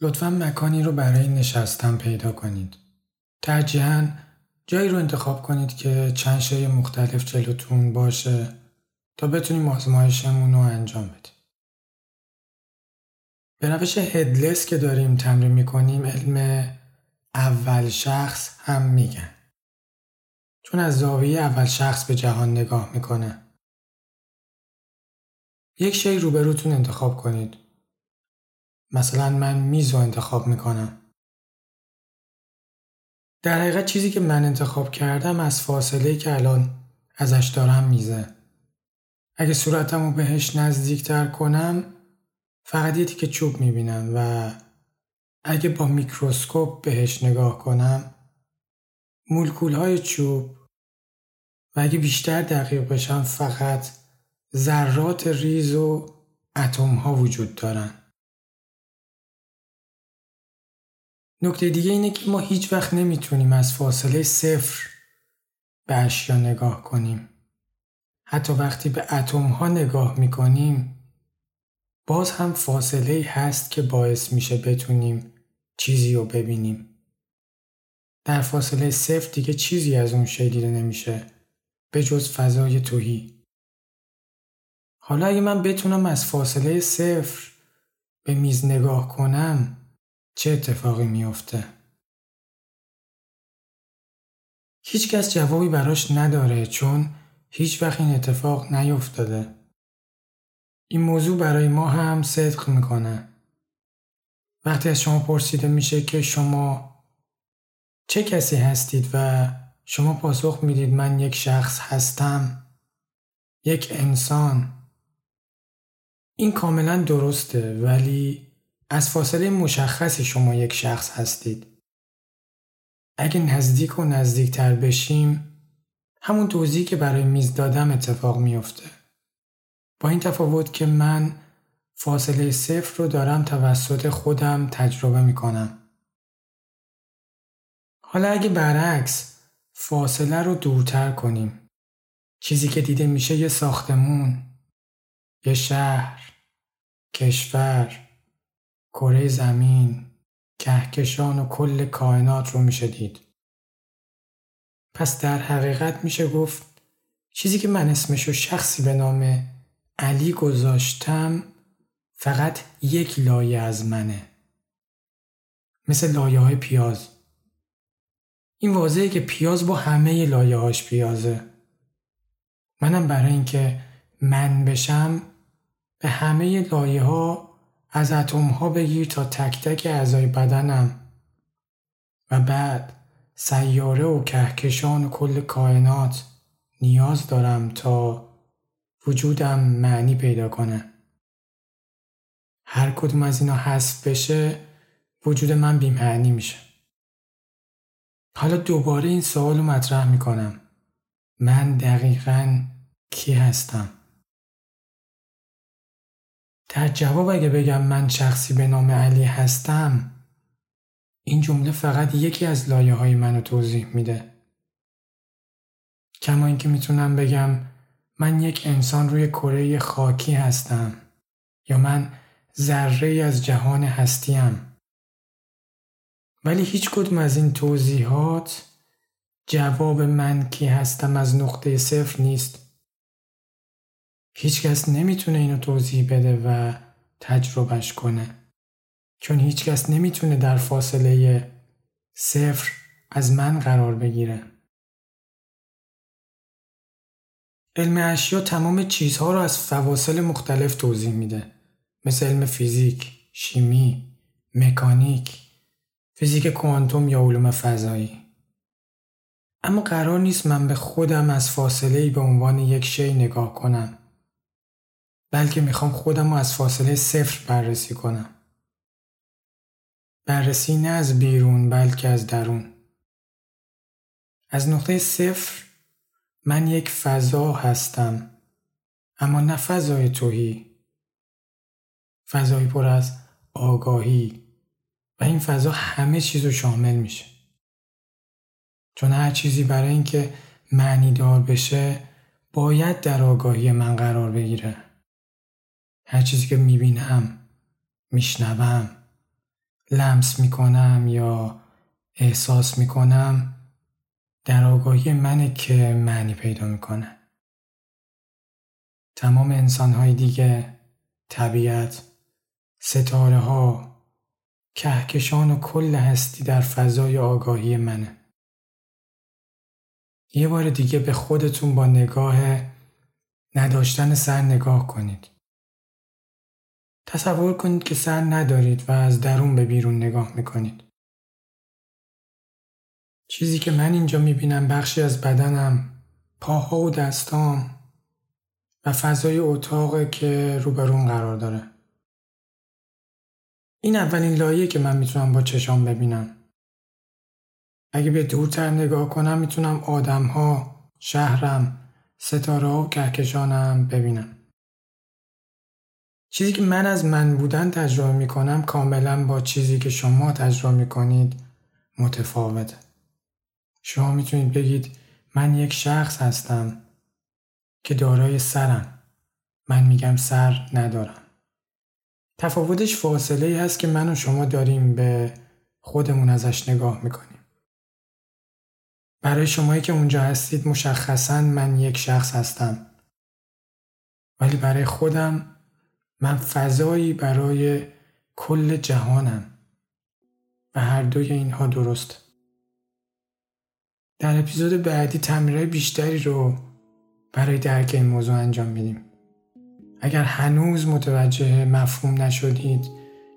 لطفا مکانی رو برای نشستن پیدا کنید. ترجیحاً جایی رو انتخاب کنید که چند شای مختلف جلوتون باشه تا بتونیم آزمایشمون رو انجام بدیم. به روش هدلس که داریم تمرین می‌کنیم علم اول شخص هم میگن. چون از زاویه اول شخص به جهان نگاه می‌کنه. یک شی روبروتون انتخاب کنید مثلا من میز رو انتخاب می‌کنم. در حقیقت چیزی که من انتخاب کردم از فاصله که الان ازش دارم میزه. اگه صورتم رو بهش نزدیکتر کنم فقط یه که چوب می‌بینم و اگه با میکروسکوپ بهش نگاه کنم مولکول های چوب و اگه بیشتر دقیق بشم فقط ذرات ریز و اتم ها وجود دارن. نکته دیگه اینه که ما هیچ وقت نمی‌تونیم از فاصله صفر به اشیا نگاه کنیم. حتی وقتی به اتم ها نگاه می‌کنیم باز هم فاصله هست که باعث میشه بتونیم چیزی رو ببینیم. در فاصله صفر دیگه چیزی از اون شی دیده نمیشه به جز فضای توهی. حالا اگه من بتونم از فاصله صفر به میز نگاه کنم چه اتفاقی میافته؟ هیچکس جوابی براش نداره چون هیچ وقت این اتفاق نیفتاده. این موضوع برای ما هم صدق می‌کنه. وقتی از شما پرسیده میشه که شما چه کسی هستید و شما پاسخ می‌دید من یک شخص هستم یک انسان این کاملا درسته ولی از فاصله مشخصی شما یک شخص هستید. اگه نزدیک و نزدیکتر بشیم همون توضیحی که برای میز دادم اتفاق میافته. با این تفاوت که من فاصله صفر رو دارم توسط خودم تجربه می‌کنم. حالا اگه برعکس فاصله رو دورتر کنیم چیزی که دیده میشه یه ساختمون یه شهر کشور کره زمین کهکشان و کل کائنات رو میشه دید. پس در حقیقت میشه گفت چیزی که من اسمشو شخصی به نام علی گذاشتم فقط یک لایه از منه. مثل لایه های پیاز. این واضحه که پیاز با همه لایه هاش پیازه. منم برای اینکه من بشم به همه لایه ها از اتم ها بگیر تا تک تک اعضای بدنم و بعد سیاره و کهکشان و کل کائنات نیاز دارم تا وجودم معنی پیدا کنه. هر کدوم از اینا حذف بشه وجود من بیمعنی میشه. حالا دوباره این سوال رو مطرح می‌کنم. من دقیقا کی هستم؟ در جواب اگه بگم من شخصی به نام علی هستم این جمله فقط یکی از لایه های منو توضیح میده. کما اینکه می‌تونم بگم من یک انسان روی کره خاکی هستم یا من ذره از جهان هستیم. ولی هیچ کدوم از این توضیحات جواب من کی هستم از نقطه صفر نیست. هیچکس نمی‌تونه اینو توضیح بده و تجربهش کنه. چون هیچکس نمی‌تونه در فاصله صفر از من قرار بگیره. علم اشیا تمام چیزها رو از فواصل مختلف توضیح میده. مثل علم فیزیک، شیمی، مکانیک، فیزیک کوانتوم یا علوم فضایی. اما قرار نیست من به خودم از فاصله ای به عنوان یک شی نگاه کنم بلکه می‌خوام خودم رو از فاصله صفر بررسی کنم. بررسی نه از بیرون بلکه از درون. از نقطه صفر من یک فضا هستم اما نه فضای توهی. فضایی پر از آگاهی و این فضا همه چیز رو شامل میشه. چون هر چیزی برای اینکه معنی دار بشه باید در آگاهی من قرار بگیره. هر چیزی که می‌بینم، میشنوم، لمس می‌کنم یا احساس می‌کنم در آگاهی منه که معنی پیدا می‌کنه. تمام انسانهای دیگه، طبیعت، ستاره ها، کهکشان و کل هستی در فضای آگاهی منه. یه بار دیگه به خودتون با نگاه نداشتن سر نگاه کنید. تصور کنید که سر ندارید و از درون به بیرون نگاه می‌کنید. چیزی که من اینجا می‌بینم بخشی از بدنم، پاها و دستام و فضای اتاق که روبرون قرار داره. این اولین لایه که من می‌تونم با چشام ببینم. اگه به دورتر نگاه کنم می‌تونم آدمها، شهرم، ستاره و کهکشانم ببینم. چیزی که من از من بودن تجربه می کنم کاملا با چیزی که شما تجربه می کنید متفاوته. شما می‌تونید بگید من یک شخص هستم که دارای سرم. من میگم سر ندارم. تفاوتش فاصله ای هست که من و شما داریم به خودمون ازش نگاه می‌کنیم. برای شمایی که اونجا هستید مشخصا من یک شخص هستم. ولی برای خودم من فضایی برای کل جهانم و هر دوی اینها درست. در اپیزود بعدی تمرینهای بیشتری رو برای درک این موضوع انجام میدیم. اگر هنوز متوجه مفهوم نشدید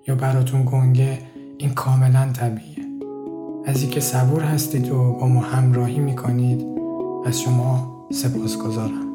یا براتون گنگه این کاملا طبیعیه. از اینکه صبور هستید و با ما همراهی می‌کنید از شما سپاس گذارم